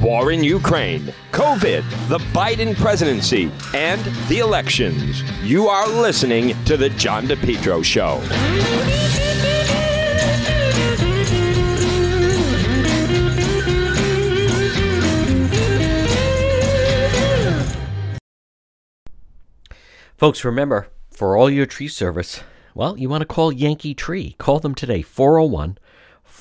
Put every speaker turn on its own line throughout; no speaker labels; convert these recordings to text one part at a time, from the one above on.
war in Ukraine, COVID, the Biden presidency, and the elections. You are listening to The John DePetro Show.
Folks, remember, for all your tree service, well, you want to call Yankee Tree. Call them today, 401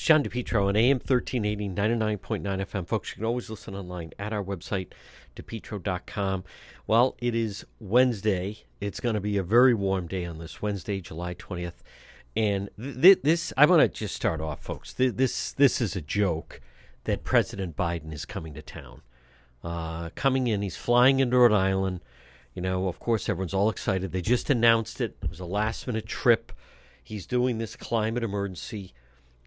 It's John DePetro on AM 1380, 99.9 FM. Folks, you can always listen online at our website, depetro.com. Well, it is Wednesday. It's going to be a very warm day on this Wednesday, July 20th. And th- th- this, I want to just start off, folks. Th- this, this is a joke that President Biden is coming to town. Uh, coming in, he's flying into Rhode Island. You know, of course, everyone's all excited. They just announced it. It was a last minute trip. He's doing this climate emergency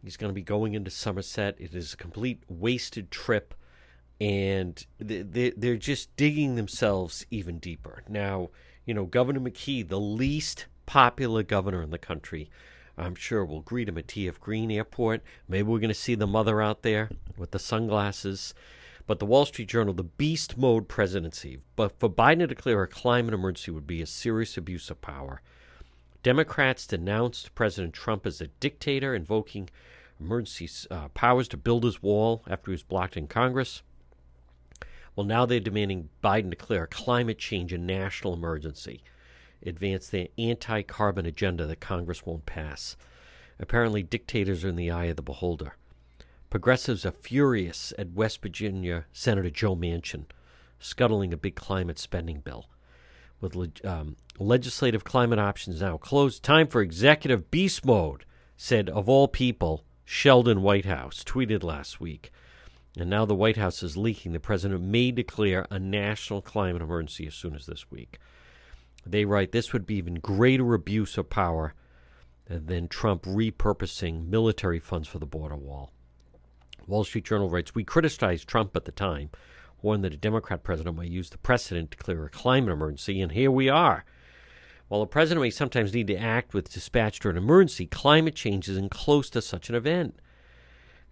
He's going to be going into Somerset. It is a complete wasted trip, and they're just digging themselves even deeper. Now, you know, Governor McKee, the least popular governor in the country, I'm sure we'll greet him at TF Green Airport. Maybe we're going to see the mother out there with the sunglasses. But the Wall Street Journal, the beast mode presidency. But for Biden to declare a climate emergency would be a serious abuse of power. Democrats denounced President Trump as a dictator, invoking emergency uh, powers to build his wall after he was blocked in Congress. Well, now they're demanding Biden declare climate change a national emergency, advance their anti carbon agenda that Congress won't pass. Apparently, dictators are in the eye of the beholder. Progressives are furious at West Virginia Senator Joe Manchin scuttling a big climate spending bill. With um, legislative climate options now closed, time for executive beast mode, said, of all people, Sheldon Whitehouse tweeted last week. And now the White House is leaking the president may declare a national climate emergency as soon as this week. They write this would be even greater abuse of power than Trump repurposing military funds for the border wall. Wall Street Journal writes We criticized Trump at the time, warned that a Democrat president might use the precedent to declare a climate emergency, and here we are. While the president may sometimes need to act with dispatch during an emergency, climate change isn't close to such an event.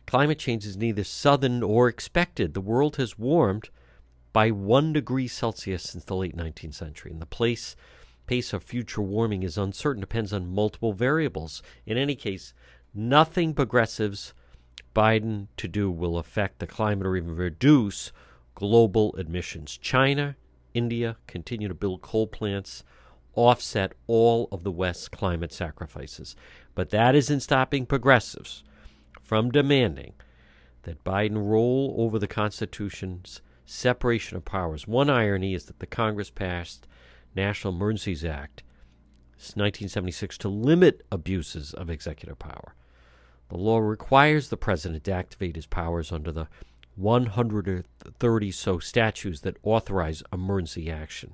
Climate change is neither sudden or expected. The world has warmed by one degree Celsius since the late 19th century, and the place, pace of future warming is uncertain, depends on multiple variables. In any case, nothing progressives Biden to do will affect the climate or even reduce global emissions. China, India continue to build coal plants offset all of the West's climate sacrifices. But that isn't stopping progressives from demanding that Biden roll over the Constitution's separation of powers. One irony is that the Congress passed National Emergencies Act 1976 to limit abuses of executive power. The law requires the president to activate his powers under the 130 so statutes that authorize emergency action.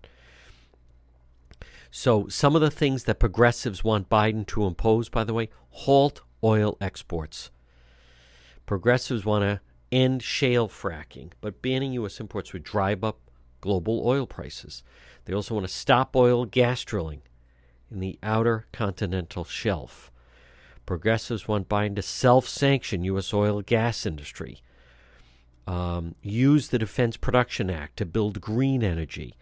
So, some of the things that progressives want Biden to impose, by the way, halt oil exports. Progressives want to end shale fracking, but banning U.S. imports would drive up global oil prices. They also want to stop oil gas drilling in the outer continental shelf. Progressives want Biden to self sanction U.S. oil gas industry, um, use the Defense Production Act to build green energy.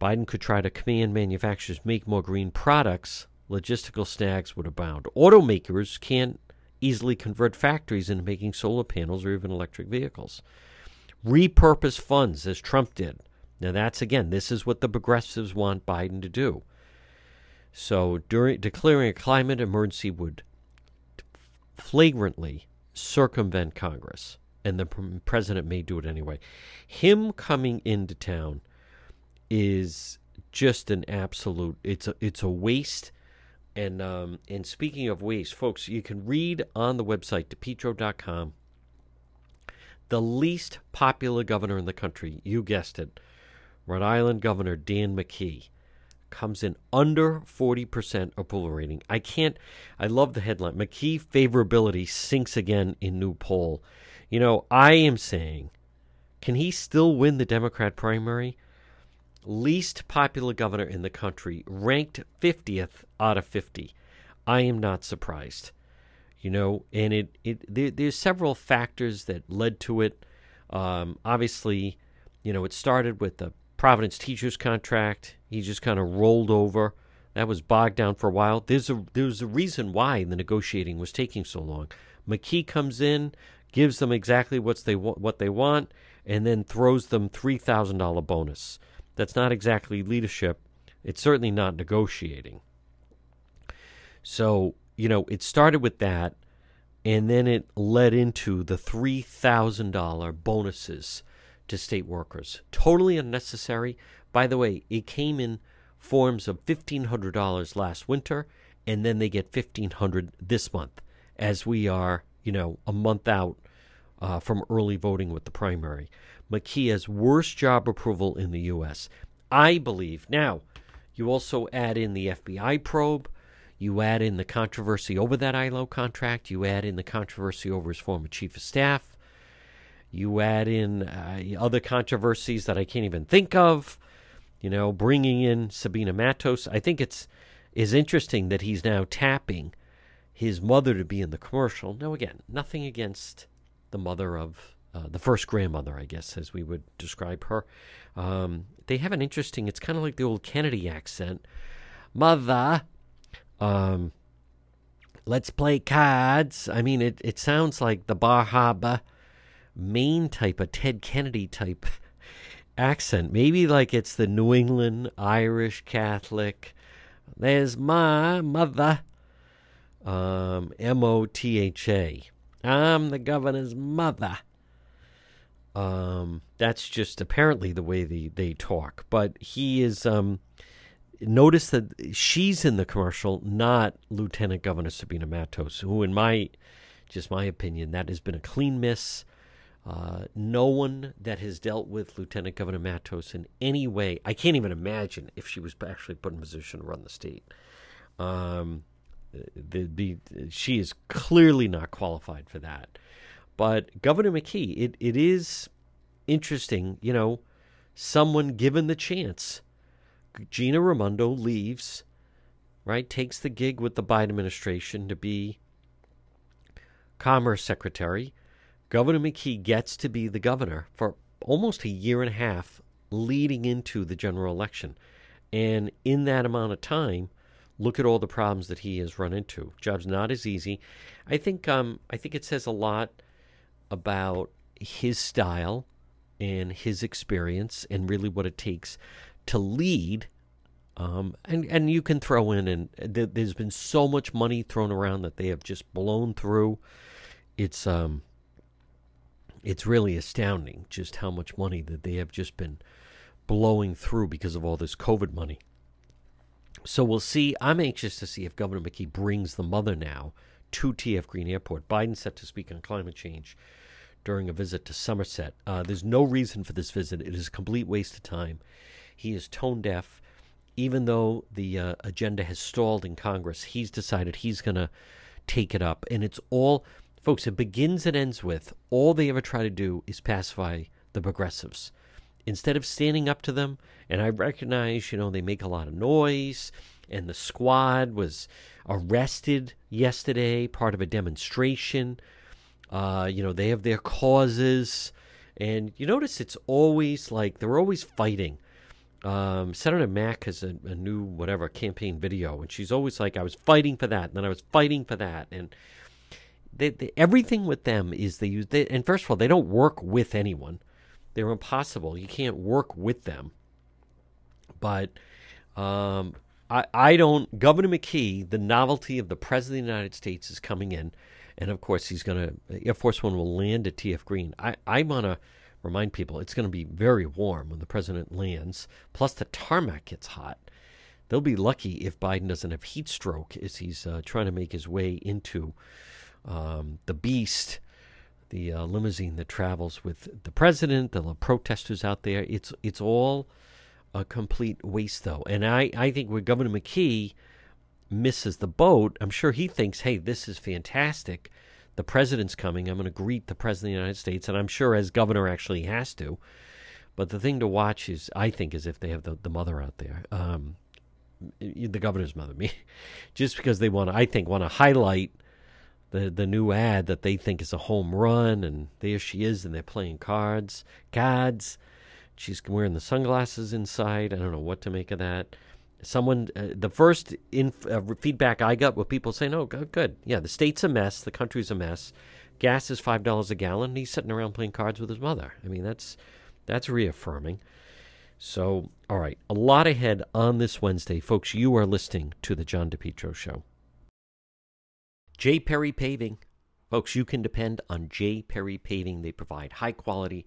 Biden could try to command manufacturers make more green products. Logistical snags would abound. Automakers can't easily convert factories into making solar panels or even electric vehicles. Repurpose funds, as Trump did. Now, that's again, this is what the progressives want Biden to do. So, during declaring a climate emergency would flagrantly circumvent Congress, and the president may do it anyway. Him coming into town is just an absolute. It's a it's a waste. And um, and speaking of waste, folks, you can read on the website depetro.com the least popular governor in the country. You guessed it, Rhode Island Governor Dan McKee comes in under 40% approval rating. I can't, I love the headline. McKee favorability sinks again in new poll. You know, I am saying, can he still win the Democrat primary? Least popular governor in the country, ranked 50th out of 50. I am not surprised. You know, and it, it there, there's several factors that led to it. Um, obviously, you know, it started with the Providence teachers contract. He just kind of rolled over. That was bogged down for a while. There's a there's a reason why the negotiating was taking so long. McKee comes in, gives them exactly what's they what they want, and then throws them three thousand dollar bonus. That's not exactly leadership. It's certainly not negotiating. So you know, it started with that, and then it led into the three thousand dollar bonuses to state workers. Totally unnecessary. By the way, it came in forms of $1,500 last winter, and then they get 1,500 this month, as we are, you know, a month out uh, from early voting with the primary. McKee has worst job approval in the U.S. I believe. Now, you also add in the FBI probe. You add in the controversy over that ILO contract. You add in the controversy over his former chief of staff. You add in uh, other controversies that I can't even think of. You know, bringing in Sabina Matos. I think it's is interesting that he's now tapping his mother to be in the commercial. Now, again, nothing against the mother of uh, the first grandmother, I guess, as we would describe her. Um, they have an interesting. It's kind of like the old Kennedy accent. Mother, um, let's play cards. I mean, it, it sounds like the Bar Harbor Maine type, a Ted Kennedy type accent. Maybe like it's the New England Irish Catholic. There's my mother. Um, M O T H A. I'm the governor's mother. Um, that's just apparently the way they, they talk. But he is. Um, notice that she's in the commercial, not Lieutenant Governor Sabina Matos, who, in my just my opinion, that has been a clean miss. Uh, no one that has dealt with Lieutenant Governor Matos in any way, I can't even imagine if she was actually put in position to run the state. Um, the, she is clearly not qualified for that. But Governor McKee, it, it is interesting, you know, someone given the chance. Gina Raimondo leaves, right, takes the gig with the Biden administration to be Commerce Secretary Governor McKee gets to be the governor for almost a year and a half leading into the general election. And in that amount of time, look at all the problems that he has run into. Job's not as easy. I think um, I think it says a lot about his style and his experience and really what it takes to lead. Um, and and you can throw in and th- there's been so much money thrown around that they have just blown through. It's um it's really astounding just how much money that they have just been blowing through because of all this COVID money. So we'll see. I'm anxious to see if Governor McKee brings the mother now to TF Green Airport. Biden set to speak on climate change during a visit to Somerset. Uh, there's no reason for this visit. It is a complete waste of time. He is tone deaf. Even though the uh, agenda has stalled in Congress, he's decided he's going to take it up. And it's all Folks, it begins and ends with all they ever try to do is pacify the progressives. Instead of standing up to them, and I recognize, you know, they make a lot of noise, and the squad was arrested yesterday, part of a demonstration. Uh, you know, they have their causes. And you notice it's always like they're always fighting. Um, Senator Mack has a, a, new whatever campaign video, and she's always like, "I was fighting for that, and then I was fighting for that," and they, they, everything with them is they use. They, and first of all, they don't work with anyone; they're impossible. You can't work with them. But um, I, I don't. Governor McKee, the novelty of the President of the United States is coming in, and of course he's going to. Air Force One will land at TF Green. I I want to remind people it's going to be very warm when the president lands. Plus the tarmac gets hot. They'll be lucky if Biden doesn't have heat stroke as he's uh, trying to make his way into um, the beast, the uh, limousine that travels with the president, the protesters out there. It's it's all a complete waste, though. And I, I think with Governor McKee misses the boat, I'm sure he thinks, hey, this is fantastic. The president's coming. I'm going to greet the president of the United States. And I'm sure as governor actually has to. But the thing to watch is, I think, is if they have the, the mother out there. Um, the governor's mother, me, just because they want to, I think, want to highlight the the new ad that they think is a home run, and there she is, and they're playing cards, cards. She's wearing the sunglasses inside. I don't know what to make of that. Someone, uh, the first uh, feedback I got were people saying, "Oh, good, yeah, the state's a mess, the country's a mess. Gas is five dollars a gallon. And he's sitting around playing cards with his mother. I mean, that's that's reaffirming." So, all right, a lot ahead on this Wednesday, folks. You are listening to the John DePetro Show. J. Perry Paving. Folks, you can depend on J. Perry Paving. They provide high quality,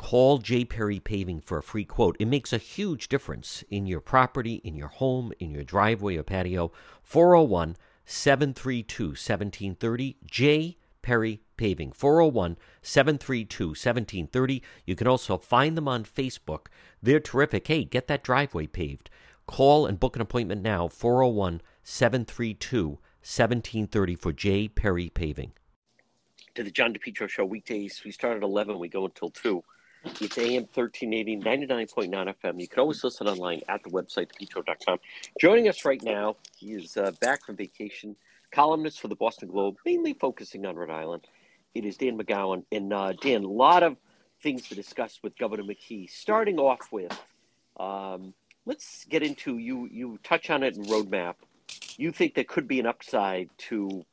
call J. Perry Paving for a free quote. It makes a huge difference in your property, in your home, in your driveway or patio. 401 732 1730. J. Perry Paving. 401 732 1730. You can also find them on Facebook. They're terrific. Hey, get that driveway paved. Call and book an appointment now, 401 732 1730 for J. Perry Paving. To the John DePetro Show, weekdays. We start at 11, we go until 2. It's AM 1380, 99.9 FM. You can always listen online at the website, depetro.com. Joining us right now, he is uh, back from vacation, columnist for the Boston Globe, mainly focusing on Rhode Island. It is Dan McGowan. And uh, Dan, a lot of things to discuss with Governor McKee, starting off with um, let's get into you. You touch on it in roadmap. You think there could be an upside to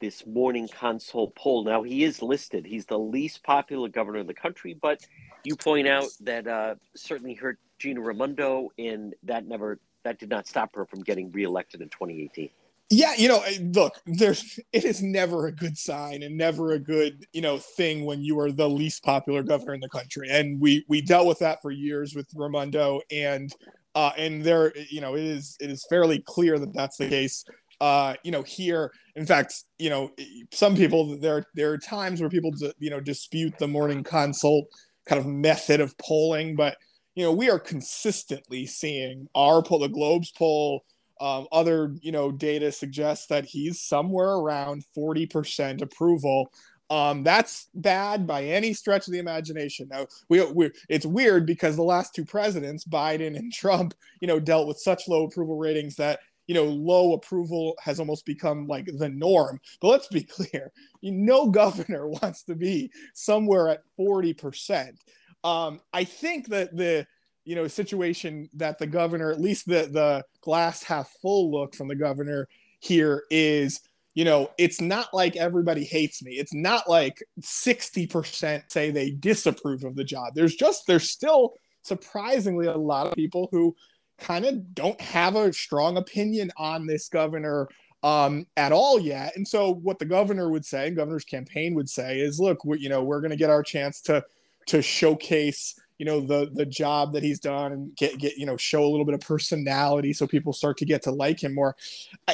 this morning consult poll. Now he is listed. He's the least popular governor in the country, but you point out that uh, certainly hurt Gina Raimondo, and that never that did not stop her from getting reelected in 2018.
Yeah, you know, look, there's it is never a good sign and never a good, you know, thing when you are the least popular governor in the country. And we we dealt with that for years with Raimondo and uh, and there, you know, it is it is fairly clear that that's the case. Uh, you know, here, in fact, you know, some people there there are times where people you know dispute the morning consult kind of method of polling, but you know, we are consistently seeing our poll, the Globe's poll, um, other you know data suggests that he's somewhere around 40% approval um, that's bad by any stretch of the imagination. Now, we, we it's weird because the last two presidents, Biden and Trump, you know, dealt with such low approval ratings that you know low approval has almost become like the norm. But let's be clear: no governor wants to be somewhere at forty percent. Um, I think that the you know situation that the governor, at least the the glass half full look from the governor here is you know, it's not like everybody hates me. It's not like 60% say they disapprove of the job. There's just, there's still surprisingly a lot of people who kind of don't have a strong opinion on this governor um, at all yet. And so what the governor would say, governor's campaign would say is, look, we, you know, we're going to get our chance to, to showcase, you know the the job that he's done and get get you know show a little bit of personality so people start to get to like him more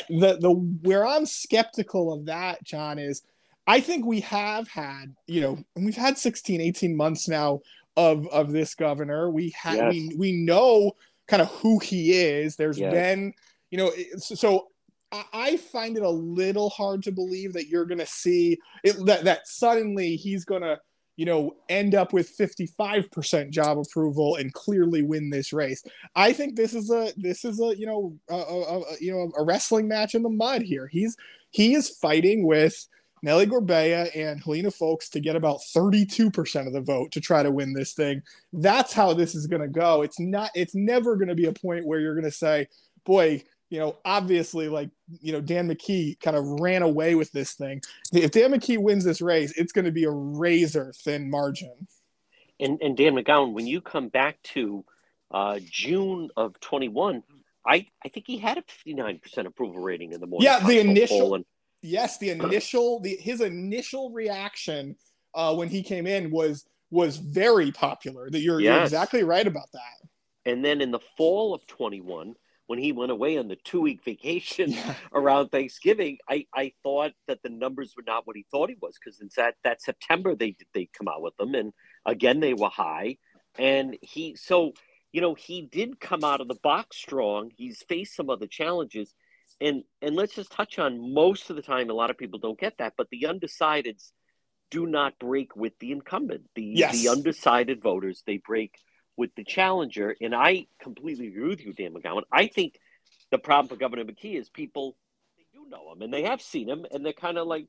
the the where i'm skeptical of that john is i think we have had you know we've had 16 18 months now of of this governor we have yes. we, we know kind of who he is there's yes. been you know so I find it a little hard to believe that you're going to see it, that that suddenly he's going to you know, end up with 55% job approval and clearly win this race. I think this is a this is a you know a, a, a you know a wrestling match in the mud here. He's he is fighting with Nellie Gorbea and Helena Foulkes to get about 32% of the vote to try to win this thing. That's how this is going to go. It's not it's never going to be a point where you're going to say, "Boy, you know, obviously, like, you know, Dan McKee kind of ran away with this thing. If Dan McKee wins this race, it's going to be a razor thin margin.
And, and Dan McGowan, when you come back to uh, June of 21, I, I think he had a 59% approval rating in the morning.
Yeah, the initial. And... Yes, the initial, the his initial reaction uh, when he came in was was very popular. That you're, yes. you're exactly right about that.
And then in the fall of 21, when he went away on the two week vacation yeah. around Thanksgiving, I, I thought that the numbers were not what he thought he was because in that, that September they they come out with them and again they were high. And he so you know, he did come out of the box strong. He's faced some other challenges. And and let's just touch on most of the time a lot of people don't get that, but the undecideds do not break with the incumbent. The yes. the undecided voters, they break with the challenger. And I completely agree with you, Dan McGowan. I think the problem for Governor McKee is people they do know him and they have seen him and they're kind of like,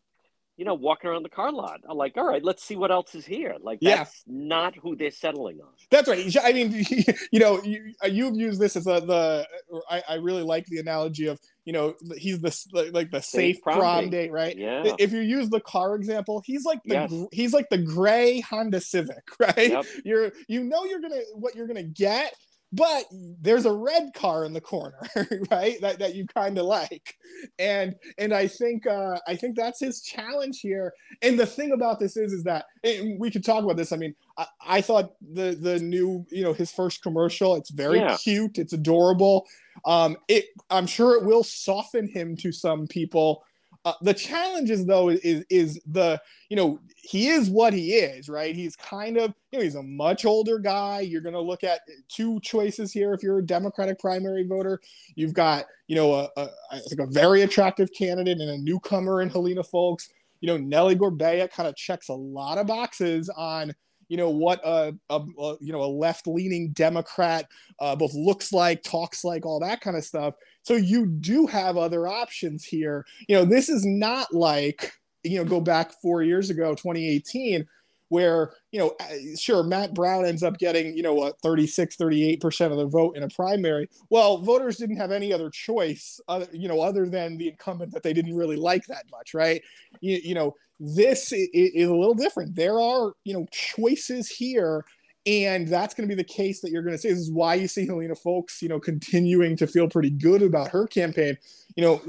you know, walking around the car lot. I'm like, all right, let's see what else is here. Like, that's yeah. not who they're settling on.
That's right. I mean, you know, you, you've used this as a, the, I, I really like the analogy of, you know, he's the like the safe, safe prom, prom date. date. right?
Yeah.
If you use the car example, he's like the yes. he's like the gray Honda Civic, right? Yep. You're you know you're gonna what you're gonna get, but there's a red car in the corner right that, that you kind of like. And and i think uh i think that's his challenge here. And the thing about this is is that we could talk about this i mean i, I thought the the new you know his first commercial it's very yeah. cute it's adorable. Um it i'm sure it will soften him to some people uh, the challenge is though is is the you know he is what he is right? He's kind of you know he's a much older guy. You're going to look at two choices here. If you're a democratic primary voter you've got you know a, think a very attractive candidate and a newcomer in Helena Foulkes you know Nellie Gorbea kind of checks a lot of boxes on you know what a, a, a you know a left leaning Democrat uh, both looks like, talks like, all that kind of stuff. So you do have other options here. You know, this is not like you know go back four years ago, 2018 where you know sure matt brown ends up getting you know what 36 38% of the vote in a primary well voters didn't have any other choice other, you know other than the incumbent that they didn't really like that much right you, you know this is, is a little different there are you know choices here and that's going to be the case that you're going to see. This is why you see Helena Foulkes, you know, continuing to feel pretty good about her campaign. You know,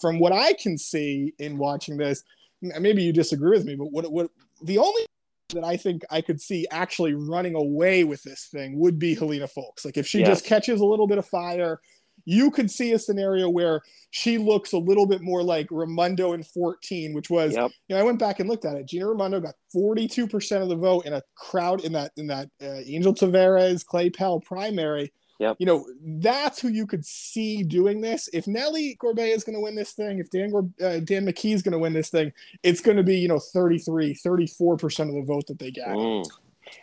from what I can see in watching this, maybe you disagree with me, but what what the only that I think I could see actually running away with this thing would be Helena Foulkes. Like if she yes. just catches a little bit of fire, you could see a scenario where she looks a little bit more like Raimondo in 14, which was, yep. you know, I went back and looked at it. Gina Raimondo got 42% of the vote in a crowd in that, in that uh, Angel Taveras Clay Pell primary.
Yep.
You know, that's who you could see doing this. If Nellie Gorbea is going to win this thing, if Dan, uh, Dan McKee is going to win this thing, it's going to be, you know, 33, 34% of the vote that they get. Mm.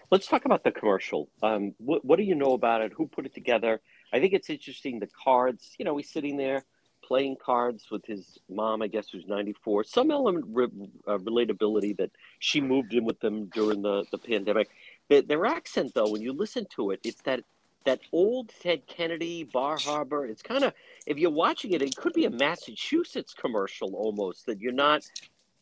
Let's talk about the commercial. Um, what, what do you know about it? Who put it together? I think it's interesting the cards. You know, he's sitting there playing cards with his mom, I guess, who's 94. Some element re- uh, relatability that she moved in with them during the, the pandemic. The, their accent, though, when you listen to it, it's that that old Ted Kennedy, Bar Harbor. It's kind of, if you're watching it, it could be a Massachusetts commercial almost that you're not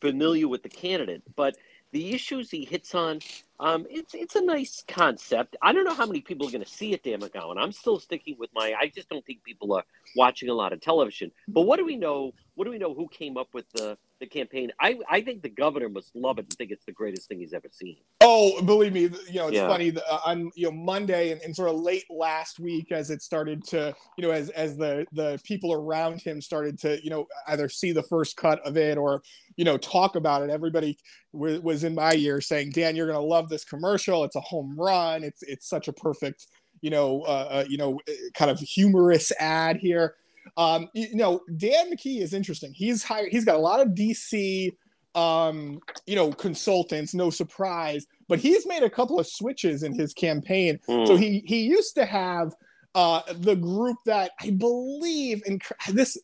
familiar with the candidate. But the issues he hits on, um, it's it's a nice concept. I don't know how many people are going to see it, Dan McGowan. I'm still sticking with my. I just don't think people are watching a lot of television. But what do we know? What do we know? Who came up with the the campaign. I I think the governor must love it and think it's the greatest thing he's ever seen.
Oh, believe me, you know it's
Yeah.
funny. uh, On you know Monday and, and sort of late last week, as it started to you know as as the the people around him started to you know either see the first cut of it or you know talk about it. Everybody was, was in my ear saying, "Dan, you're gonna love this commercial. It's a home run. It's it's such a perfect you know uh, uh, you know kind of humorous ad here." Um, you know, Dan McKee is interesting. He's hired. He's got a lot of DC um you know consultants no surprise but he's made a couple of switches in his campaign
Hmm.
so he he used to have uh the group that i believe in this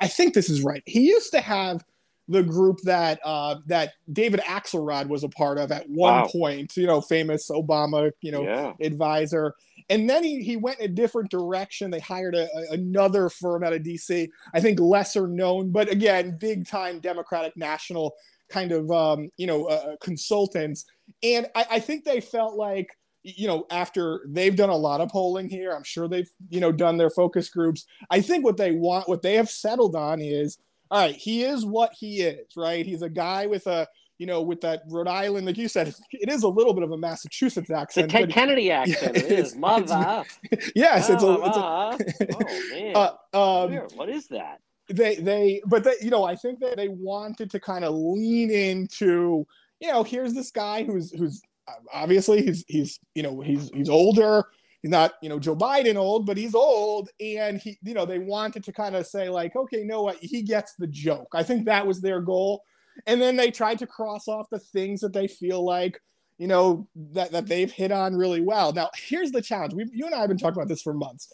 i think this is right he used to have the group that uh that david axelrod was a part of at one
Wow.
point you know famous obama you know
yeah.
advisor. And then he, he went in a different direction. They hired a, a- another firm out of DC, I think lesser known, but again, big time Democratic national kind of, um, you know, uh, consultants. And I, I think they felt like, you know, after they've done a lot of polling here, I'm sure they've, you know, done their focus groups. I think what they want, what they have settled on is, all right, he is what he is, right? He's a guy with a, you know, with that Rhode Island, like you said, it is a little bit of a Massachusetts accent.
Ted
but-
Kennedy accent.
Yeah,
it is.
it's-
Mother.
yes, it's a, it's a
oh man.
uh, um,
what is that?
they they but they you know I think that they wanted to kind of lean into you know here's this guy who's who's uh, obviously he's he's you know he's he's older he's not you know Joe Biden old but he's old and he you know they wanted to kind of say like okay know what he gets the joke I think that was their goal and then they tried to cross off the things that they feel like you know that that they've hit on really well now here's the challenge we you and I have been talking about this for months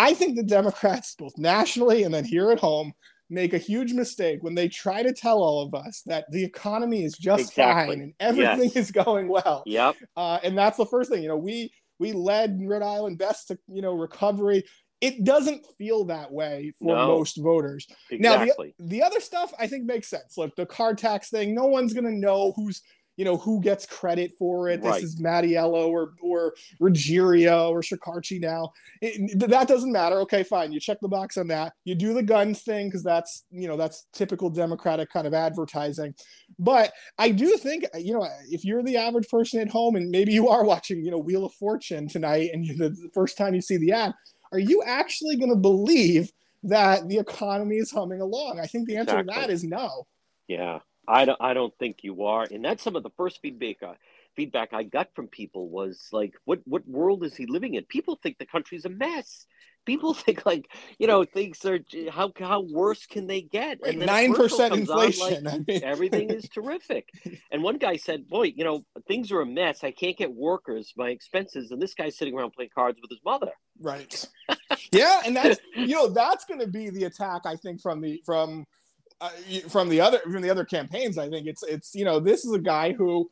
I think the Democrats, both nationally and then here at home, make a huge mistake when they try to tell all of us that the economy is just
Exactly.
fine and everything
Yes.
is going well.
Yep.
Uh, and that's the first thing. You know, we we led Rhode Island best to you know recovery. It doesn't feel that way for
No.
most voters. Now, the- The other stuff I think makes sense. Like the car tax thing, no one's gonna know who's you know who gets credit for it.
Right.
This is Mattiello or or Ruggerio or Shekarchi now. It- that doesn't matter. Okay, fine. You check the box on that. You do the guns thing because that's you know that's typical Democratic kind of advertising. But I do think uh, you know if you're the average person at home and maybe you are watching you know Wheel of Fortune tonight and you, the, the first time you see the ad, are you actually going to believe that the economy is humming along? I think the answer to that is no.
Yeah, I don't. I don't think you are, and that's some of the first feedback. Uh, feedback I got from people was like, "What what world is he living in?" People think the country's a mess. People think like, you know, things are how how worse can they get? And
nine percent
comes on, like,
inflation. I mean,
everything is terrific. And one guy said, "Boy, you know, things are a mess. I can't get workers, my expenses." And this guy's sitting around playing cards with his mother.
right. yeah, and that's you know that's going to be the attack. I think from the from uh, from the other from the other campaigns. I think it's it's you know this is a guy who.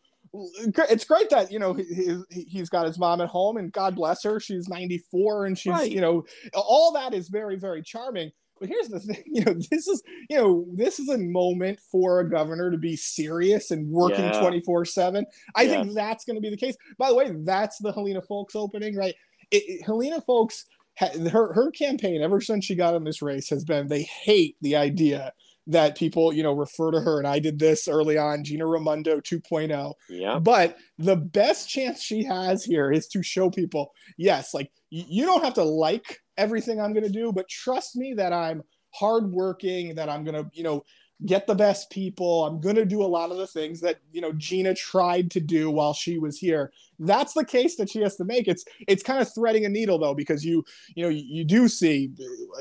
It's great that you know he, he- he's got his mom at home, and God bless her. She's 94, and she's
Right.
you know all that is very very charming. But here's the thing, you know, this is you know this is a moment for a governor to be serious and working
Yeah.
24 seven. I think that's going to be the case. By the way, that's the Helena Foulkes opening, right? It, it- Helena Foulkes, ha- her her campaign ever since she got in this race has been they hate the idea that people you know refer to her and I did this early on, Gina Raimondo 2.0.
Yeah,
But the best chance she has here is to show people, yes, like you don't have to like everything I'm going to do, but trust me that I'm hardworking, that I'm going to, you know, get the best people. I'm going to do a lot of the things that, you know, Gina tried to do while she was here. That's the case that she has to make. It's it's kind of threading a needle though because you, you know, you, do see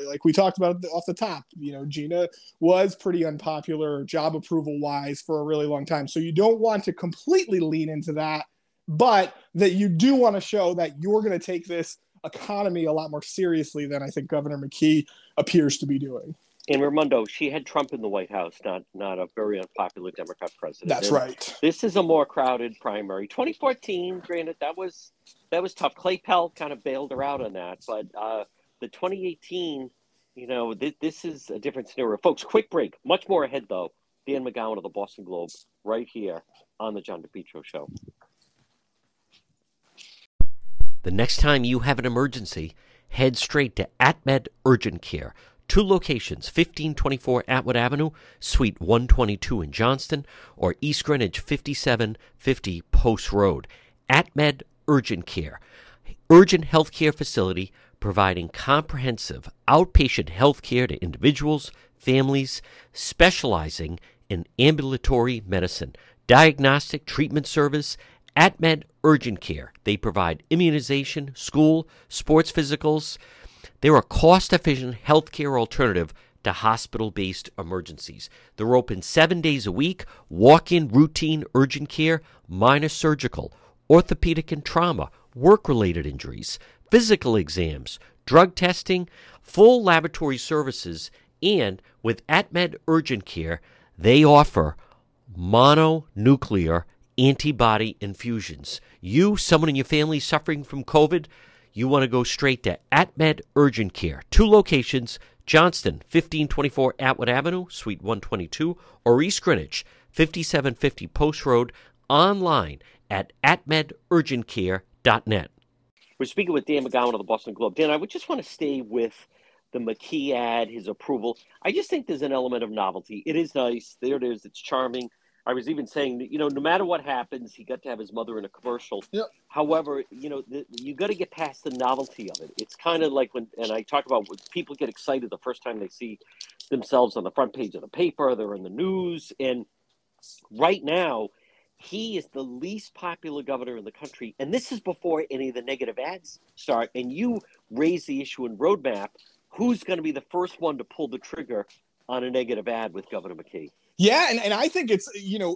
like we talked about off the top, you know, Gina was pretty unpopular job approval wise for a really long time. So you don't want to completely lean into that, but that you do want to show that you're going to take this economy a lot more seriously than I think Governor McKee appears to be doing.
In Raimondo, she had Trump in the White House, not not a very unpopular Democrat president.
That's
And
right.
This is a more crowded primary. 2014, granted, that was that was tough. Clay Pell kind of bailed her out on that, but uh, the 2018, you know, th- this is a different scenario, folks. Quick break. Much more ahead, though. Dan McGowan of the Boston Globe, right here on the John DePetro Show.
The next time you have an emergency, head straight to AtMed Urgent Care.
Two locations 1524 Atwood Avenue, Suite 122 in Johnston, or East Greenwich 5750 Post Road. AtMed Urgent Care, urgent health care facility providing comprehensive outpatient health care to individuals, families, specializing in ambulatory medicine, diagnostic treatment service, AtMed Urgent Care. They provide immunization, school, sports physicals. They're a cost efficient healthcare alternative to hospital based emergencies. They're open seven days a week, walk in routine urgent care, minor surgical, orthopedic and trauma, work related injuries, physical exams, drug testing, full laboratory services, and with AtMed Urgent Care, they offer mononuclear antibody infusions. You, someone in your family suffering from COVID, you want to go straight to AtMed Urgent Care. Two locations Johnston, 1524 Atwood Avenue, Suite 122, or East Greenwich, 5750 Post Road, online at atmedurgentcare.net.
We're speaking with Dan McGowan of the Boston Globe. Dan, I would just want to stay with the McKee ad, his approval. I just think there's an element of novelty. It is nice. There it is. It's charming. I was even saying, you know, no matter what happens, he got to have his mother in a commercial.
Yep.
However, you know, the, you got to get past the novelty of it. It's kind of like when, and I talk about when people get excited the first time they see themselves on the front page of the paper, they're in the news. And right now, he is the least popular governor in the country. And this is before any of the negative ads start. And you raise the issue in Roadmap who's going to be the first one to pull the trigger on a negative ad with Governor McKee?
Yeah, and, and I think it's you know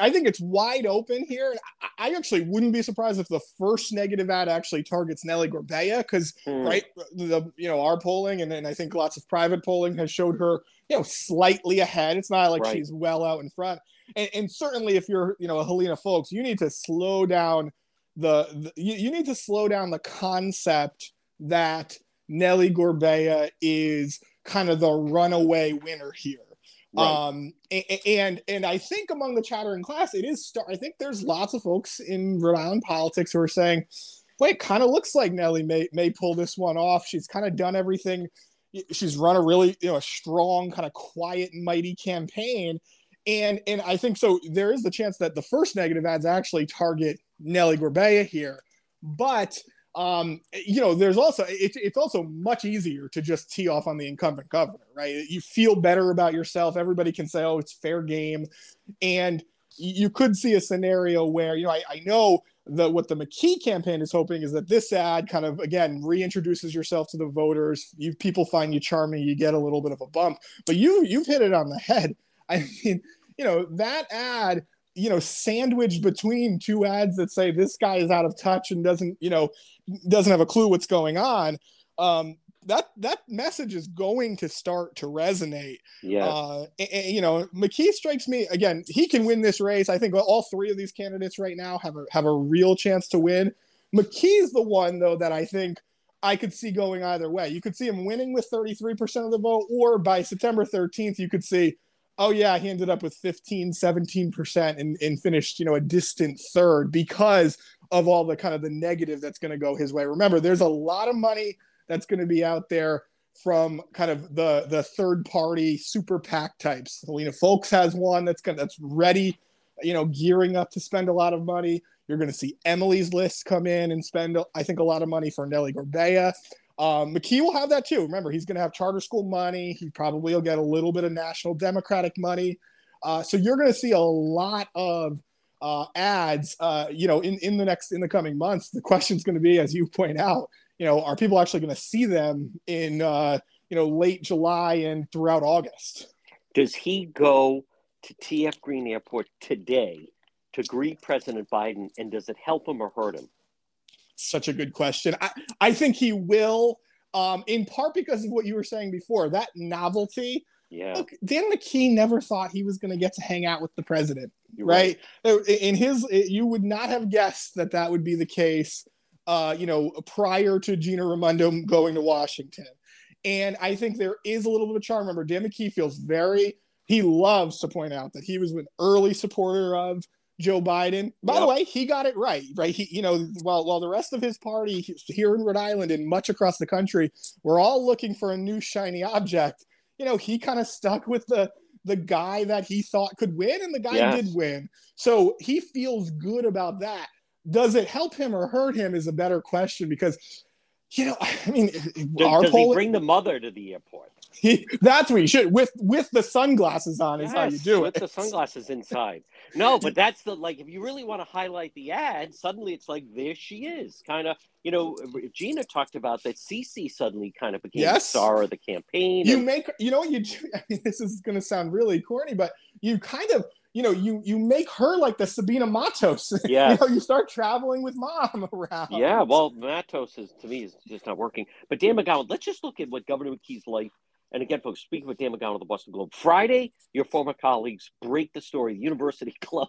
I think it's wide open here. and I actually wouldn't be surprised if the first negative ad actually targets Nellie Gorbea because mm. right the you know our polling and, and I think lots of private polling has showed her you know slightly ahead. It's not like right. she's well out in front. And, and, certainly if you're you know a Helena Foulkes, you need to slow down the, the you, you need to slow down the concept that Nellie Gorbea is kind of the runaway winner here. Right. Um, and and I think among the chattering class, it is. Star- I think there's lots of folks in Rhode Island politics who are saying, "Wait, kind of looks like Nellie may may pull this one off. She's kind of done everything. She's run a really you know a strong, kind of quiet, mighty campaign." And and I think so. There is the chance that the first negative ads actually target Nellie Gorbea here, but um, you know, there's also it, it's also much easier to just tee off on the incumbent governor, right? You feel better about yourself. Everybody can say, "Oh, it's fair game," and you could see a scenario where you know I, I know that what the McKee campaign is hoping is that this ad kind of again reintroduces yourself to the voters. You people find you charming, you get a little bit of a bump, but you you've hit it on the head. I mean, you know that ad you know sandwiched between two ads that say this guy is out of touch and doesn't you know doesn't have a clue what's going on um that that message is going to start to resonate.
Yeah.
Uh and, and, you know mckee strikes me again he can win this race. I think all three of these candidates right now have a have a real chance to win. Mckee's the one though that i think I could see going either way. You could see him winning with 33% of the vote, or by September 13th, you could see oh yeah he ended up with 15 17% and, and finished you know a distant third because of all the kind of the negative that's going to go his way remember there's a lot of money that's going to be out there from kind of the the third party super pac types helena foulkes has one that's going that's ready you know gearing up to spend a lot of money you're going to see emily's list come in and spend i think a lot of money for Nellie Gorbea um, McKee will have that too. Remember, he's going to have charter school money. He probably will get a little bit of national Democratic money. Uh, so you're going to see a lot of uh, ads, uh, you know, in, in the next in the coming months. The question is going to be, as you point out, you know, are people actually going to see them in uh, you know late July and throughout August?
Does he go to TF Green Airport today to greet President Biden, and does it help him or hurt him?
such a good question. I, I think he will, um, in part because of what you were saying before, that novelty.
Yeah.
Look, Dan McKee never thought he was going to get to hang out with the president, right? right? In his, you would not have guessed that that would be the case, uh, you know, prior to Gina Raimondo going to Washington. And I think there is a little bit of charm. Remember, Dan McKee feels very, he loves to point out that he was an early supporter of Joe Biden. By yep. the way, he got it right, right? He, you know, while while the rest of his party here in Rhode Island and much across the country, we're all looking for a new shiny object. You know, he kind of stuck with the the guy that he thought could win, and the guy yes. did win. So he feels good about that. Does it help him or hurt him? Is a better question because, you know, I mean,
does, our does he bring the mother to the airport?
He, that's what you should with with the sunglasses on is yes, how you do
it. With the sunglasses inside. No, but that's the like if you really want to highlight the ad, suddenly it's like there she is. Kind of, you know, Gina talked about that Cece suddenly kind of became yes. the star of the campaign.
You and, make you know what you do I mean this is gonna sound really corny, but you kind of you know, you you make her like the Sabina Matos.
Yeah.
you know, you start traveling with mom around.
Yeah, well, Matos is to me is just not working. But Dan McGowan, let's just look at what Governor McKee's life and again, folks, speaking with Dan McGowan of the Boston Globe, Friday, your former colleagues break the story. The University Club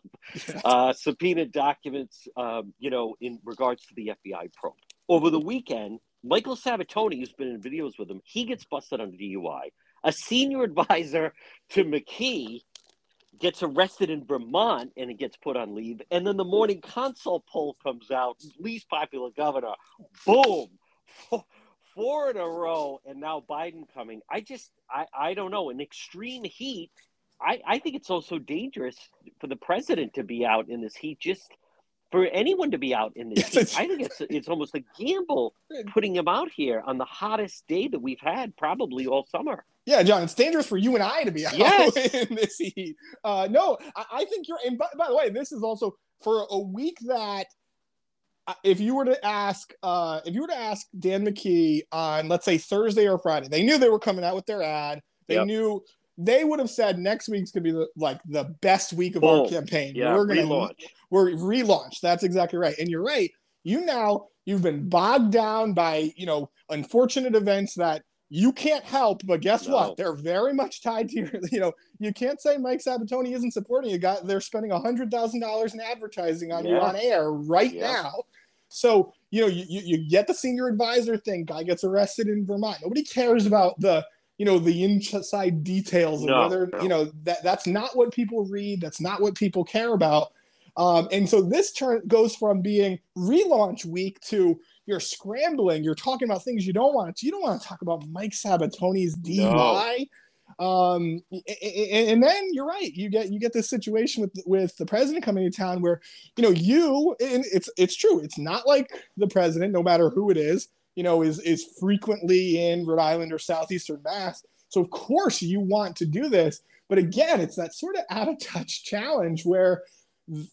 uh, subpoenaed documents, um, you know, in regards to the FBI probe. Over the weekend, Michael Sabitoni, who's been in videos with him, he gets busted on DUI. A senior advisor to McKee gets arrested in Vermont and it gets put on leave. And then the morning consult poll comes out, least popular governor, boom four in a row, and now Biden coming. I just, I, I don't know. In extreme heat, I, I think it's also dangerous for the president to be out in this heat. Just for anyone to be out in this heat, I think it's it's almost a gamble putting him out here on the hottest day that we've had probably all summer.
Yeah, John, it's dangerous for you and I to be out
yes.
in this heat. Uh, no, I, I think you're. And by, by the way, this is also for a week that if you were to ask uh, if you were to ask Dan McKee on let's say Thursday or Friday, they knew they were coming out with their ad. They yep. knew they would have said next week's gonna be the, like the best week of our campaign.
Yeah, we're gonna relaunch.
We're relaunch. That's exactly right. And you're right. You now you've been bogged down by you know unfortunate events that you can't help. But guess no. what? They're very much tied to your. You know, you can't say Mike Sabitoni isn't supporting you. Got they're spending a hundred thousand dollars in advertising on yeah. you on air right yeah. now. So, you know, you, you get the senior advisor thing, guy gets arrested in Vermont. Nobody cares about the, you know, the inside details of no, whether, no. you know, that that's not what people read. That's not what people care about. Um, and so this turn goes from being relaunch week to you're scrambling. You're talking about things you don't want to. You don't want to talk about Mike Sabitoni's DUI. No. Um, and, and, then you're right. You get you get this situation with with the president coming to town where you know you and it's it's true. It's not like the president, no matter who it is, you know, is is frequently in Rhode Island or southeastern Mass. So of course you want to do this, but again, it's that sort of out of touch challenge where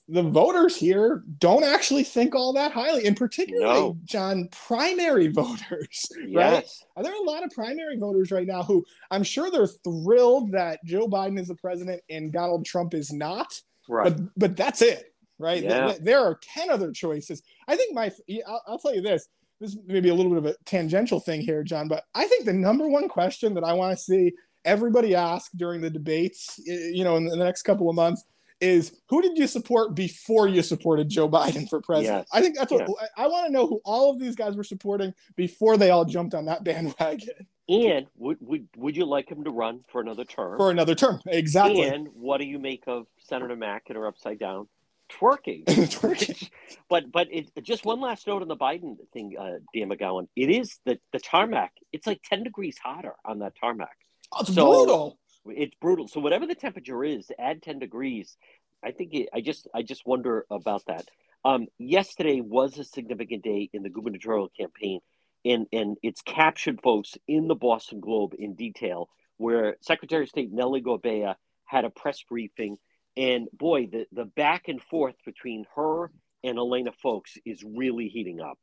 the voters here don't actually think all that highly, and particularly, no. John, primary voters, yes. right? Are there a lot of primary voters right now who I'm sure they're thrilled that Joe Biden is the president and Donald Trump is not?
Right.
But but that's it, right?
Yeah.
There are ten other choices. I think my I'll, I'll tell you this. This may be a little bit of a tangential thing here, John, but I think the number one question that I want to see everybody ask during the debates, you know, in the next couple of months is who did you support before you supported Joe Biden for president? Yes. I think that's what I, I want to know who all of these guys were supporting before they all jumped on that bandwagon.
And would would would you like him to run for another term?
For another term, exactly.
And what do you make of Senator Mack and her upside down twerking?
twerking.
but but it, just one last note on the Biden thing, uh, Dan McGowan. It is the the tarmac. It's like ten degrees hotter on that tarmac.
Oh, it's so, brutal
it's brutal. So whatever the temperature is, add ten degrees. I think it, I just I just wonder about that. Um, yesterday was a significant day in the gubernatorial campaign, and and it's captured folks in the Boston Globe in detail, where Secretary of State Nellie Gorbea had a press briefing, and boy, the the back and forth between her and Helena Foulkes is really heating up.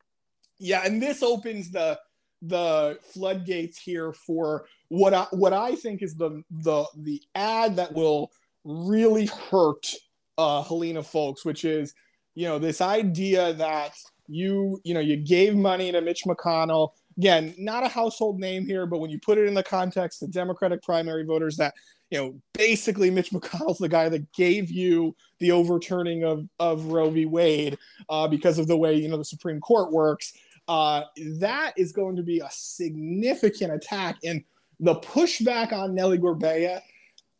Yeah, and this opens the the floodgates here for what I what I think is the the the ad that will really hurt uh, Helena Foulkes, which is you know this idea that you you know you gave money to Mitch McConnell. Again, not a household name here, but when you put it in the context of Democratic primary voters, that you know basically Mitch McConnell's the guy that gave you the overturning of of Roe v. Wade uh, because of the way you know the Supreme Court works uh, that is going to be a significant attack. And the pushback on Nellie Gorbea,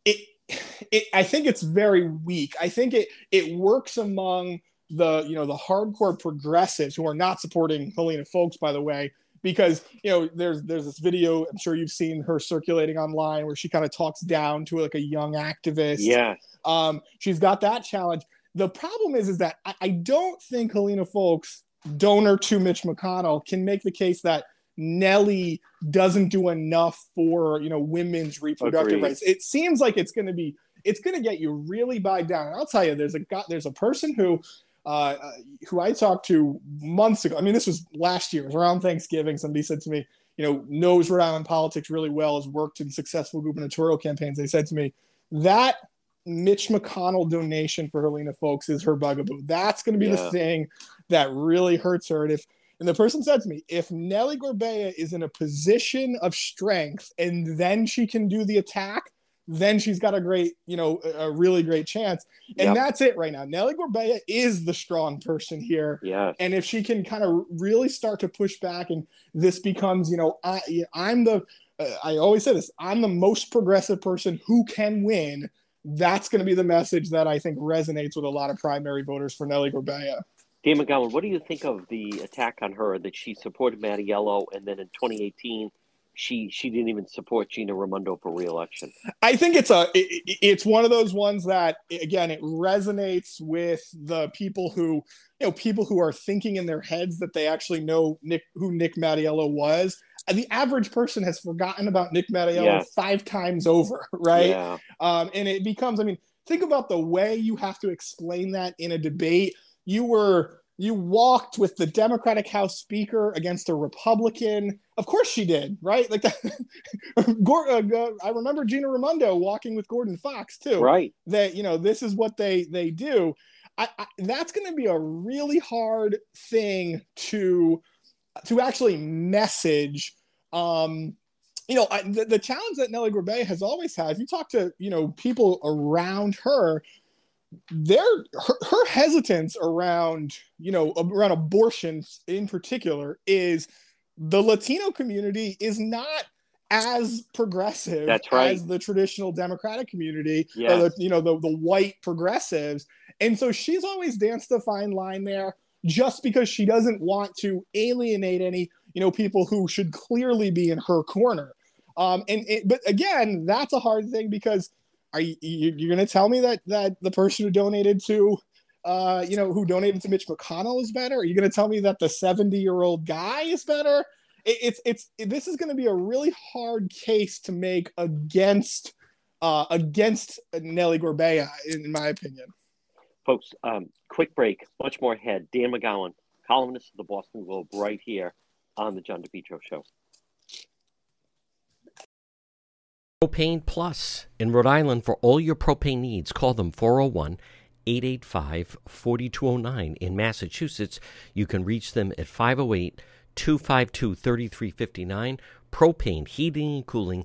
it it, I think it's very weak. I think it it works among the you know the hardcore progressives who are not supporting Helena Foulkes, by the way, because you know there's there's this video I'm sure you've seen her circulating online where she kind of talks down to like a young activist.
Yeah.
Um, she's got that challenge. The problem is is that I, I don't think Helena Foulkes, donor to Mitch McConnell, can make the case that Nellie doesn't do enough for you know women's reproductive
Agreed.
rights. It seems like it's going to be it's going to get you really bogged down. And I'll tell you, there's a guy, there's a person who uh, uh, who I talked to months ago. I mean, this was last year, it was around Thanksgiving. Somebody said to me, you know, knows Rhode Island politics really well, has worked in successful gubernatorial campaigns. They said to me that Mitch McConnell donation for Helena Foulkes is her bugaboo. That's going to be
Yeah.
the thing that really hurts her. And if and the person said to me, if Nellie Gorbea is in a position of strength and then she can do the attack, then she's got a great, you know, a really great chance. And
Yep.
that's it right now. Nellie Gorbea is the strong person here.
Yeah.
And if she can kind of really start to push back, and this becomes, you know, I, I'm the, uh, I always say this, I'm the most progressive person who can win. That's going to be the message that I think resonates with a lot of primary voters for Nellie Gorbea.
Dan McGowan, what do you think of the attack on her that she supported Mattiello and then in 2018 she she didn't even support Gina Raimondo for reelection?
I think it's a it- it- it's one of those ones that again it resonates with the people who you know people who are thinking in their heads that they actually know Nick who Nick Mattiello was. And The average person has forgotten about Nick Mattiello
Yeah.
five times over, right?
Yeah.
Um, and it becomes, I mean, think about the way you have to explain that in a debate. You were you walked with the Democratic House Speaker against a Republican. Of course she did, right? Like that. Gor- uh, I remember Gina Raimondo walking with Gordon Fox too.
Right.
That you know this is what they they do. I, I, that's going to be a really hard thing to to actually message. Um, you know, I, the, the challenge that Nellie Gorbea has always had. If you talk to you know people around her, their her, her hesitance around you know around abortions in particular is the Latino community is not as progressive
That's right.
as the traditional Democratic community or the you know the, the white progressives. And so she's always danced a fine line there just because she doesn't want to alienate any, you know, people who should clearly be in her corner. Um, and it, but again, that's a hard thing because are you, you you're to tell me that that the person who donated to uh, you know, who donated to Mitch McConnell is better? Are you going to tell me that the 70 year old guy is better? It, it's it's it- this is going to be a really hard case to make against uh, against Nellie Gorbea, in, in my opinion.
Folks, um, quick break. Much more ahead. Dan McGowan, columnist of the Boston Globe, right here on the John DePetro Show.
Propane Plus in Rhode Island for all your propane needs. Call them 401 885 4209. In Massachusetts, you can reach them at 508 252 3359. Propane, heating and cooling.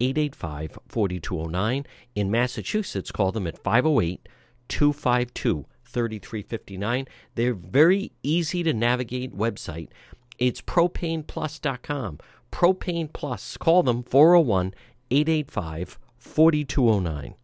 885 4209. In Massachusetts, call them at 508 252 3359. They're very easy to navigate website. It's propaneplus.com. Propane Plus. Call them 401 885 4209.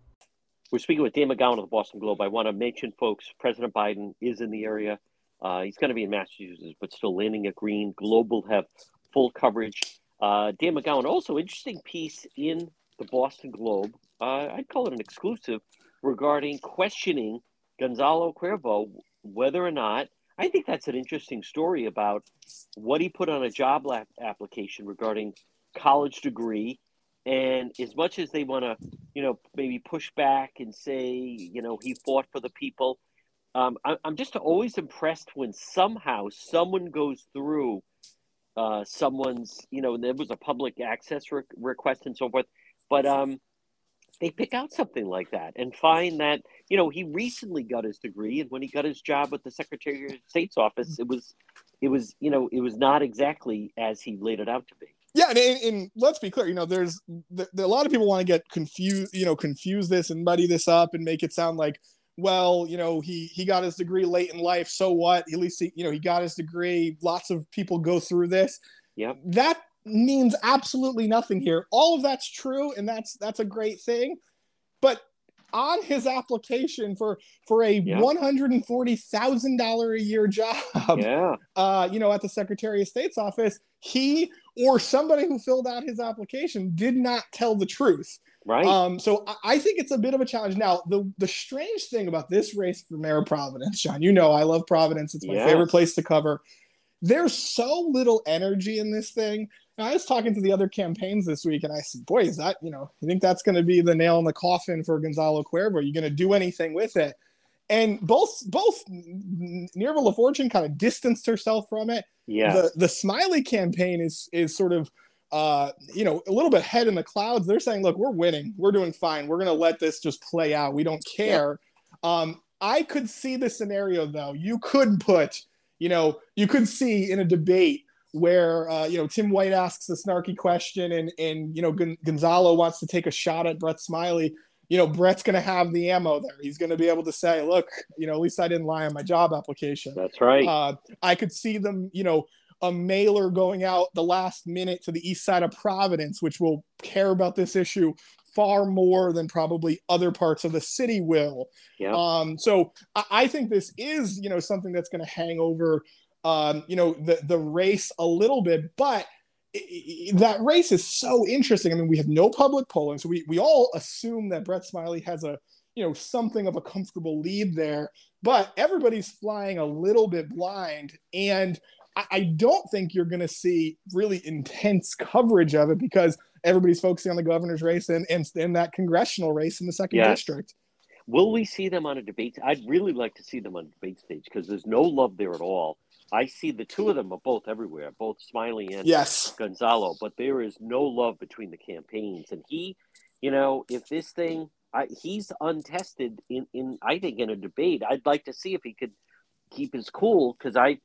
We're speaking with Dan McGowan of the Boston Globe. I want to mention, folks, President Biden is in the area. Uh, he's going to be in Massachusetts, but still landing at Green. Globe will have full coverage. Uh, Dan McGowan, also interesting piece in the Boston Globe. Uh, I'd call it an exclusive regarding questioning Gonzalo Cuervo whether or not. I think that's an interesting story about what he put on a job application regarding college degree. And as much as they want to you know, maybe push back and say, you know, he fought for the people. Um, I, I'm just always impressed when somehow someone goes through uh, someone's, you know, there was a public access re- request and so forth, but um, they pick out something like that and find that you know he recently got his degree and when he got his job with the secretary of state's office it was it was you know it was not exactly as he laid it out to be.
Yeah and, and, and let's be clear you know there's the, the, a lot of people want to get confused you know confuse this and muddy this up and make it sound like well you know he he got his degree late in life so what at least he, you know he got his degree lots of people go through this
yeah
that means absolutely nothing here. All of that's true, and that's that's a great thing. But on his application for for a yeah. one hundred and forty thousand dollar a year job,
yeah,
uh, you know, at the Secretary of State's office, he or somebody who filled out his application did not tell the truth.
Right.
Um, so I, I think it's a bit of a challenge. Now, the the strange thing about this race for mayor of Providence, John, you know I love Providence. It's my yes. favorite place to cover. There's so little energy in this thing And I was talking to the other campaigns this week, and I said, "Boy, is that you know? You think that's going to be the nail in the coffin for Gonzalo Cuervo? Are you going to do anything with it?" And both both Nirva LaFortune kind of distanced herself from it.
Yeah.
The the Smiley campaign is is sort of uh, you know, a little bit head in the clouds. They're saying, look, we're winning. We're doing fine. We're going to let this just play out. We don't care. Yeah. Um, I could see the scenario, though. You could put, you know, you could see in a debate where uh, you know Tim White asks a snarky question and and you know Gon- Gonzalo wants to take a shot at Brett Smiley. You know Brett's going to have the ammo there. He's going to be able to say, "Look, you know, at least I didn't lie on my job application."
That's right.
Uh, I could see them, you know, a mailer going out the last minute to the east side of Providence, which will care about this issue far more than probably other parts of the city will.
Yeah.
Um, so I, I think this is, you know, something that's going to hang over um, you know, the the race a little bit, but that race is so interesting. I mean, we have no public polling, so we we all assume that Brett Smiley has a you know something of a comfortable lead there, but everybody's flying a little bit blind, and I, don't think you're going to see really intense coverage of it because everybody's focusing on the governor's race and and, and that congressional race in the second district.
Will we see them on a debate? I'd really like to see them on a debate stage because there's no love there at all. I see the two of them are both everywhere, both Smiley and
yes.
Gonzalo, but there is no love between the campaigns. And he, you know, if this thing, I, he's untested in, in, I think, in a debate. I'd like to see if he could keep his cool because I,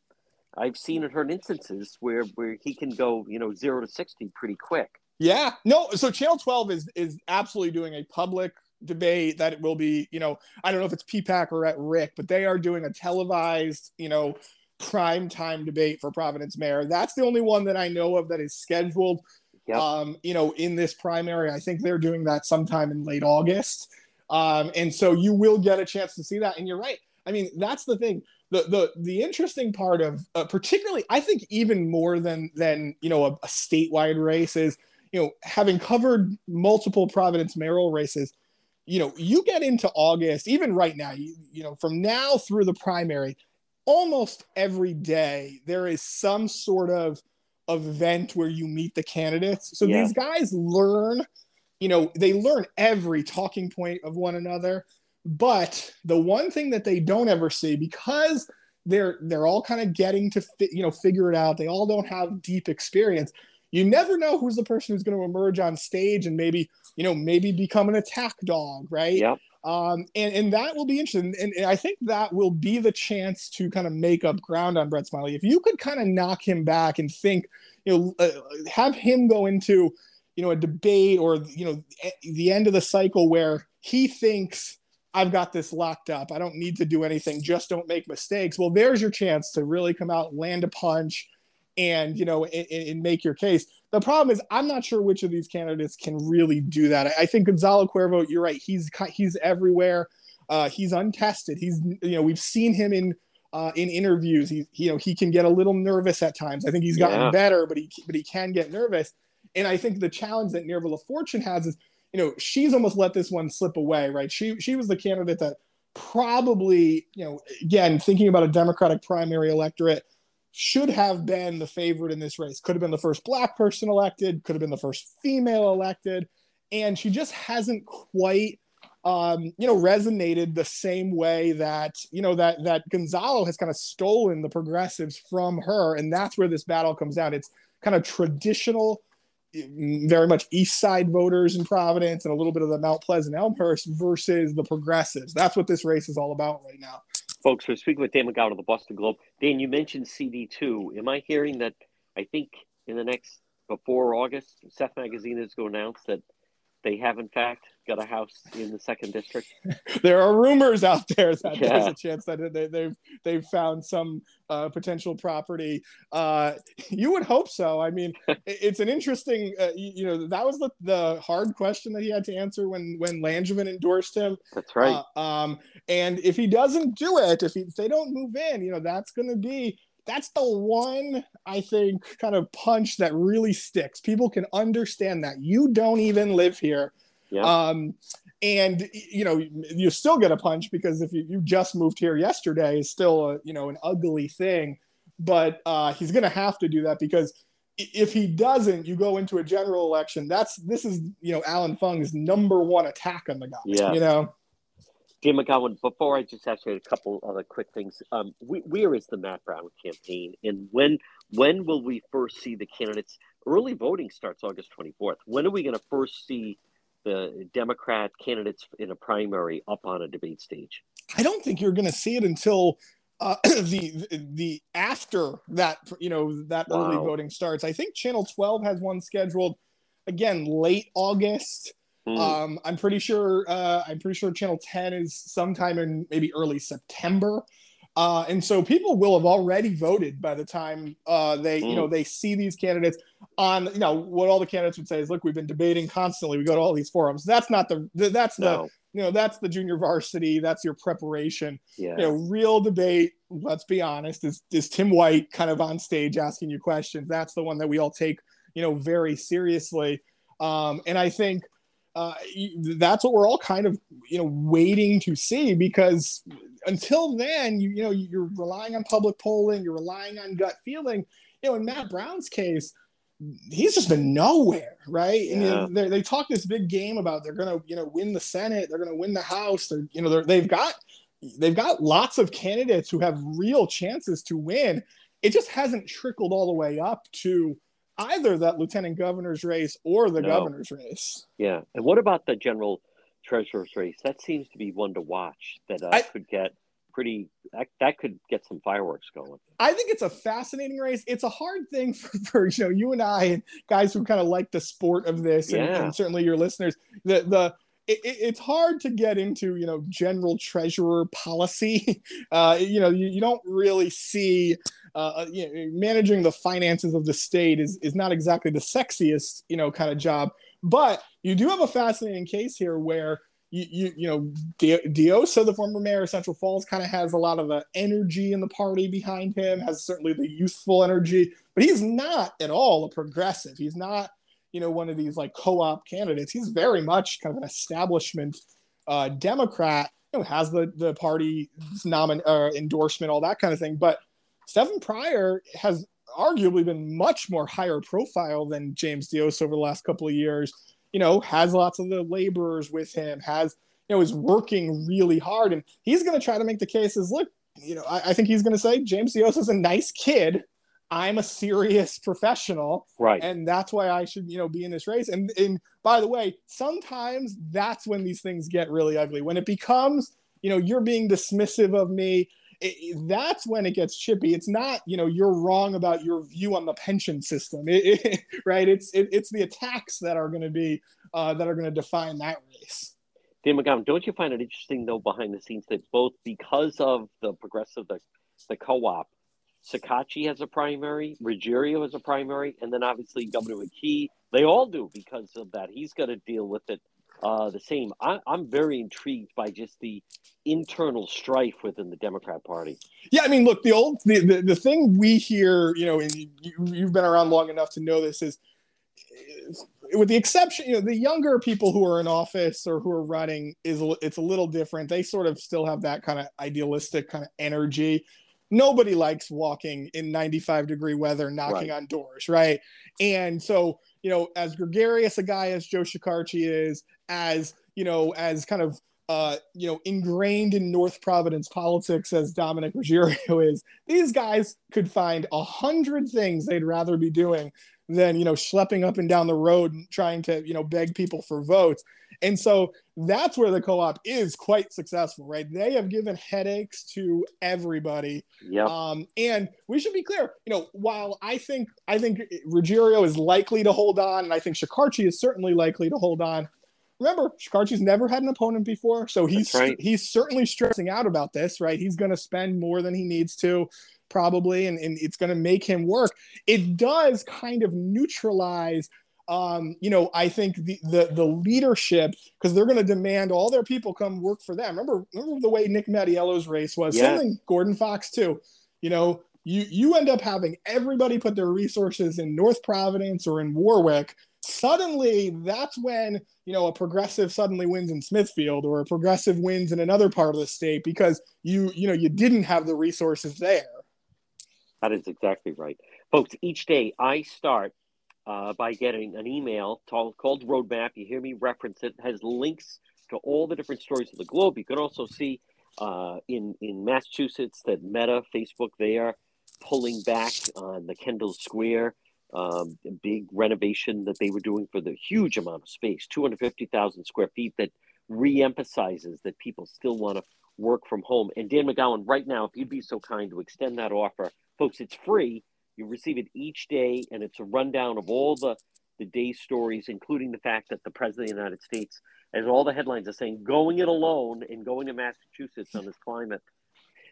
I've seen and heard instances where where he can go, you know, zero to sixty pretty quick.
Yeah, no. So Channel Twelve is is absolutely doing a public debate that it will be, you know, I don't know if it's PPAC or at Rick, but they are doing a televised, you know, prime time debate for Providence mayor. That's the only one that I know of that is scheduled. Yep. Um, you know, in this primary, I think they're doing that sometime in late August. Um, and so you will get a chance to see that. And you're right. I mean, that's the thing. The the the interesting part of uh, particularly, I think, even more than than you know a, a statewide race is you know having covered multiple Providence mayoral races. You know, you get into August, even right now. You, you know, from now through the primary, almost every day there is some sort of event where you meet the candidates. So yeah. these guys learn, you know, they learn every talking point of one another. But the one thing that they don't ever see because they're they're all kind of getting to fi- you know figure it out. They all don't have deep experience. You never know who's the person who's going to emerge on stage and maybe you know maybe become an attack dog, right?
Yep.
Um, and, and that will be interesting. And, and, I think that will be the chance to kind of make up ground on Brett Smiley. If you could kind of knock him back and think, you know, uh, have him go into, you know, a debate or, you know, the end of the cycle where he thinks, I've got this locked up. I don't need to do anything. Just don't make mistakes. Well, there's your chance to really come out, land a punch, and you know, and, and make your case. The problem is, I'm not sure which of these candidates can really do that. I, think Gonzalo Cuervo, you're right. He's he's everywhere. Uh, he's untested. He's you know we've seen him in uh, in interviews. He you know he can get a little nervous at times. I think he's gotten yeah. better, but he but he can get nervous. And I think the challenge that Nirva LaFortune has is you know she's almost let this one slip away. Right? She she was the candidate that probably you know again thinking about a Democratic primary electorate should have been the favorite in this race. Could have been the first black person elected, could have been the first female elected, and she just hasn't quite um, you know, resonated the same way that you know that that Gonzalo has kind of stolen the progressives from her, and that's where this battle comes down. It's kind of traditional Mm, very much East Side voters in Providence and a little bit of the Mount Pleasant Elmhurst versus the progressives. That's what this race is all about right now.
Folks, we're speaking with Dan McGowan of the Boston Globe. Dan, you mentioned CD2. Am I hearing that? I think in the next, before August, Seth Magaziner is going to announce that they have, in fact, got a house in the second district.
there are rumors out there that yeah. there's a chance that they, they've, they've found some uh, potential property. Uh, you would hope so. I mean, it's an interesting. Uh, you, you, know, that was the, the hard question that he had to answer when when Langevin endorsed him.
That's right.
Uh, um, and if he doesn't do it, if, he, if they don't move in, you know, that's going to be that's the one I think kind of punch that really sticks. People can understand that you don't even live here. Yeah. Um, and you know you still get a punch because if you, you just moved here yesterday is still a, you know an ugly thing but uh, he's going to have to do that because if he doesn't you go into a general election that's this is you know Allan Fung's number one attack on the guy yeah. you know
Dan McGowan, before I just ask you a couple other quick things, um, we, where is the Matt Brown campaign, and when when will we first see the candidates? Early voting starts August twenty fourth. When are we going to first see the Democrat candidates in a primary up on a debate stage?
I don't think you're going to see it until uh, the the after that you know that wow. early voting starts. I think Channel twelve has one scheduled again late August. Mm. Um, I'm pretty sure. Uh, I'm pretty sure Channel 10 is sometime in maybe early September. Uh, and so people will have already voted by the time uh, they, mm. you know, hmm. they see these candidates on, you know, what all the candidates would say is, look, we've been debating constantly. We go to all these forums. That's not the, that's no. the, you know, that's the junior varsity. That's your preparation. Yeah. You know, real debate. Let's be honest. Is is Tim White kind of on stage asking you questions? That's the one that we all take, you know, very seriously. Um, and I think uh, that's what we're all kind of you know waiting to see because until then you you know you're relying on public polling you're relying on gut feeling. You know in matt brown's case he's just been nowhere right? Yeah. and you know, they, they talk this big game about they're gonna you know win the senate they're gonna win the house they're you know they've got they've got lots of candidates who have real chances to win. It just hasn't trickled all the way up to either that lieutenant governor's race or the no. governor's race.
Yeah. And what about the general treasurer's race? That seems to be one to watch that uh, I, could get pretty that, that could get some fireworks going.
I think it's a fascinating race. It's a hard thing for, for you know you and I and guys who kind of like the sport of this and, yeah. and certainly your listeners. The the it, it's hard to get into you know general treasurer policy. Uh, you know you, you don't really see uh, uh, you know, managing the finances of the state is is not exactly the sexiest you know kind of job. But you do have a fascinating case here where you you, you know Diossa, the former mayor of Central Falls, kind of has a lot of the energy in the party behind him. Has certainly the youthful energy, but he's not at all a progressive. He's not you know one of these like co-op candidates. He's very much kind of an establishment uh, Democrat. You know, has the the party's nomin- uh, endorsement, all that kind of thing, but Stefan Pryor has arguably been much more higher profile than James Diossa over the last couple of years. You know, has lots of the laborers with him, has, you know, is working really hard. And he's going to try to make the cases look, you know, I, I think he's going to say James Diossa is a nice kid. I'm a serious professional.
Right.
And that's why I should, you know, be in this race. And, and by the way, sometimes that's when these things get really ugly. When it becomes, you know, you're being dismissive of me it, that's when it gets chippy. It's not, you know, you're wrong about your view on the pension system, it, right? It's it's the attacks that are going to be uh, that are going to define that race.
Dan McGowan, don't you find it interesting though behind the scenes that both because of the progressive the the co-op, Shekarchi has a primary, Ruggerio has a primary, and then obviously Governor McKee, they all do because of that. He's got to deal with it uh, the same. I, am very intrigued by just the internal strife within the Democrat Party.
Yeah, I mean, look, the old the, the, the thing we hear, you know, and you, you've been around long enough to know this is, with the exception, you know, the younger people who are in office or who are running is it's a little different. They sort of still have that kind of idealistic kind of energy. Nobody likes walking in 95 degree weather, knocking right. on doors, right? And so you know, as gregarious a guy as Joe Shekarchi is, as you know, as kind of uh, you know, ingrained in North Providence politics as Dominic Ruggerio is, these guys could find a hundred things they'd rather be doing than you know schlepping up and down the road and trying to you know beg people for votes. And so that's where the co-op is quite successful, right? They have given headaches to everybody.
Yep.
Um, and we should be clear, you know, while I think I think Ruggerio is likely to hold on, and I think Shekarchi is certainly likely to hold on. Remember, Shekarchi's never had an opponent before, so he's
right.
he's certainly stressing out about this, right? He's going to spend more than he needs to, probably, and, and it's going to make him work. It does kind of neutralize um, you know, I think the the, the leadership because they're going to demand all their people come work for them. Remember, remember the way Nick Mattiello's race was.
Yeah.
Something Gordon Fox too. You know, you you end up having everybody put their resources in North Providence or in Warwick. Suddenly, that's when you know a progressive suddenly wins in Smithfield or a progressive wins in another part of the state because you you know you didn't have the resources there.
That is exactly right. Folks, each day I start uh, by getting an email called, Rhode Map. You hear me reference it. it. has links to all the different stories of the globe. You can also see uh, in, in Massachusetts that Meta, Facebook, they are pulling back on the Kendall Square um, big renovation that they were doing for the huge amount of space 250,000 square feet that re-emphasizes that people still want to work from home. And Dan McGowan, right now, if you'd be so kind to extend that offer, folks, it's free you receive it each day, and it's a rundown of all the the day's stories, including the fact that the president of the United States, as all the headlines are saying, going it alone and going to Massachusetts on this climate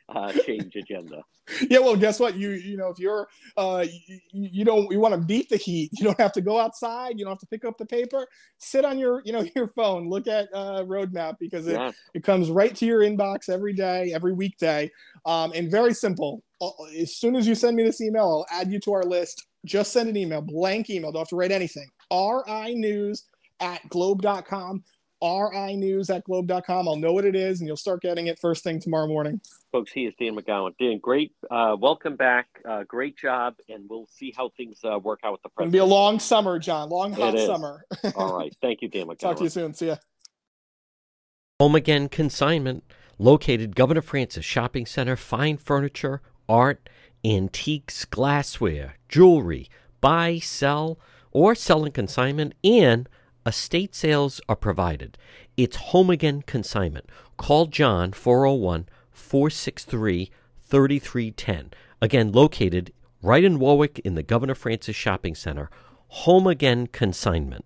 uh, change agenda.
Yeah, well, guess what? You you know if you're uh you, you don't you want to beat the heat, you don't have to go outside, you don't have to pick up the paper. Sit on your you know your phone, look at uh, Rhode Map because it
Yeah.
it comes right to your inbox every day, every weekday, um, and very simple. Uh, As soon as you send me this email, I'll add you to our list. Just send an email, blank email. Don't have to write anything. RI News at globe.com. RI News at globe.com. I'll know what it is, and you'll start getting it first thing tomorrow morning.
Folks, he is Dan McGowan. Dan, great. Uh, welcome back. Uh, great job. And we'll see how things uh, work out with the
It'll be a long summer, John. Long, hot summer.
All right. Thank you, Dan McGowan.
Talk to you soon. See ya.
Home Again Consignment, located Governor Francis Shopping Center, fine furniture, art, antiques, glassware, jewelry, buy, sell, or sell in consignment, and estate sales are provided. It's Home Again Consignment. Call John 401 463 3310. Again, located right in Warwick in the Governor Francis Shopping Center. Home Again Consignment.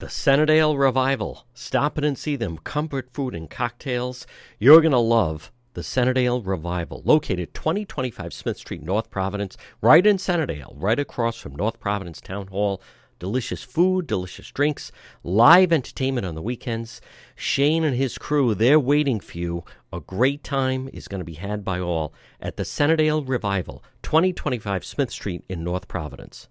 The Centerdale Revival. Stop in and see them. Comfort food and cocktails. You're going to love the Centerdale Revival, located 2025 Smith Street, North Providence, right in Centerdale, right across from North Providence Town Hall. Delicious food, delicious drinks, live entertainment on the weekends. Shane and his crew, they're waiting for you. A great time is going to be had by all at the Centerdale Revival, 2025 Smith Street in North Providence.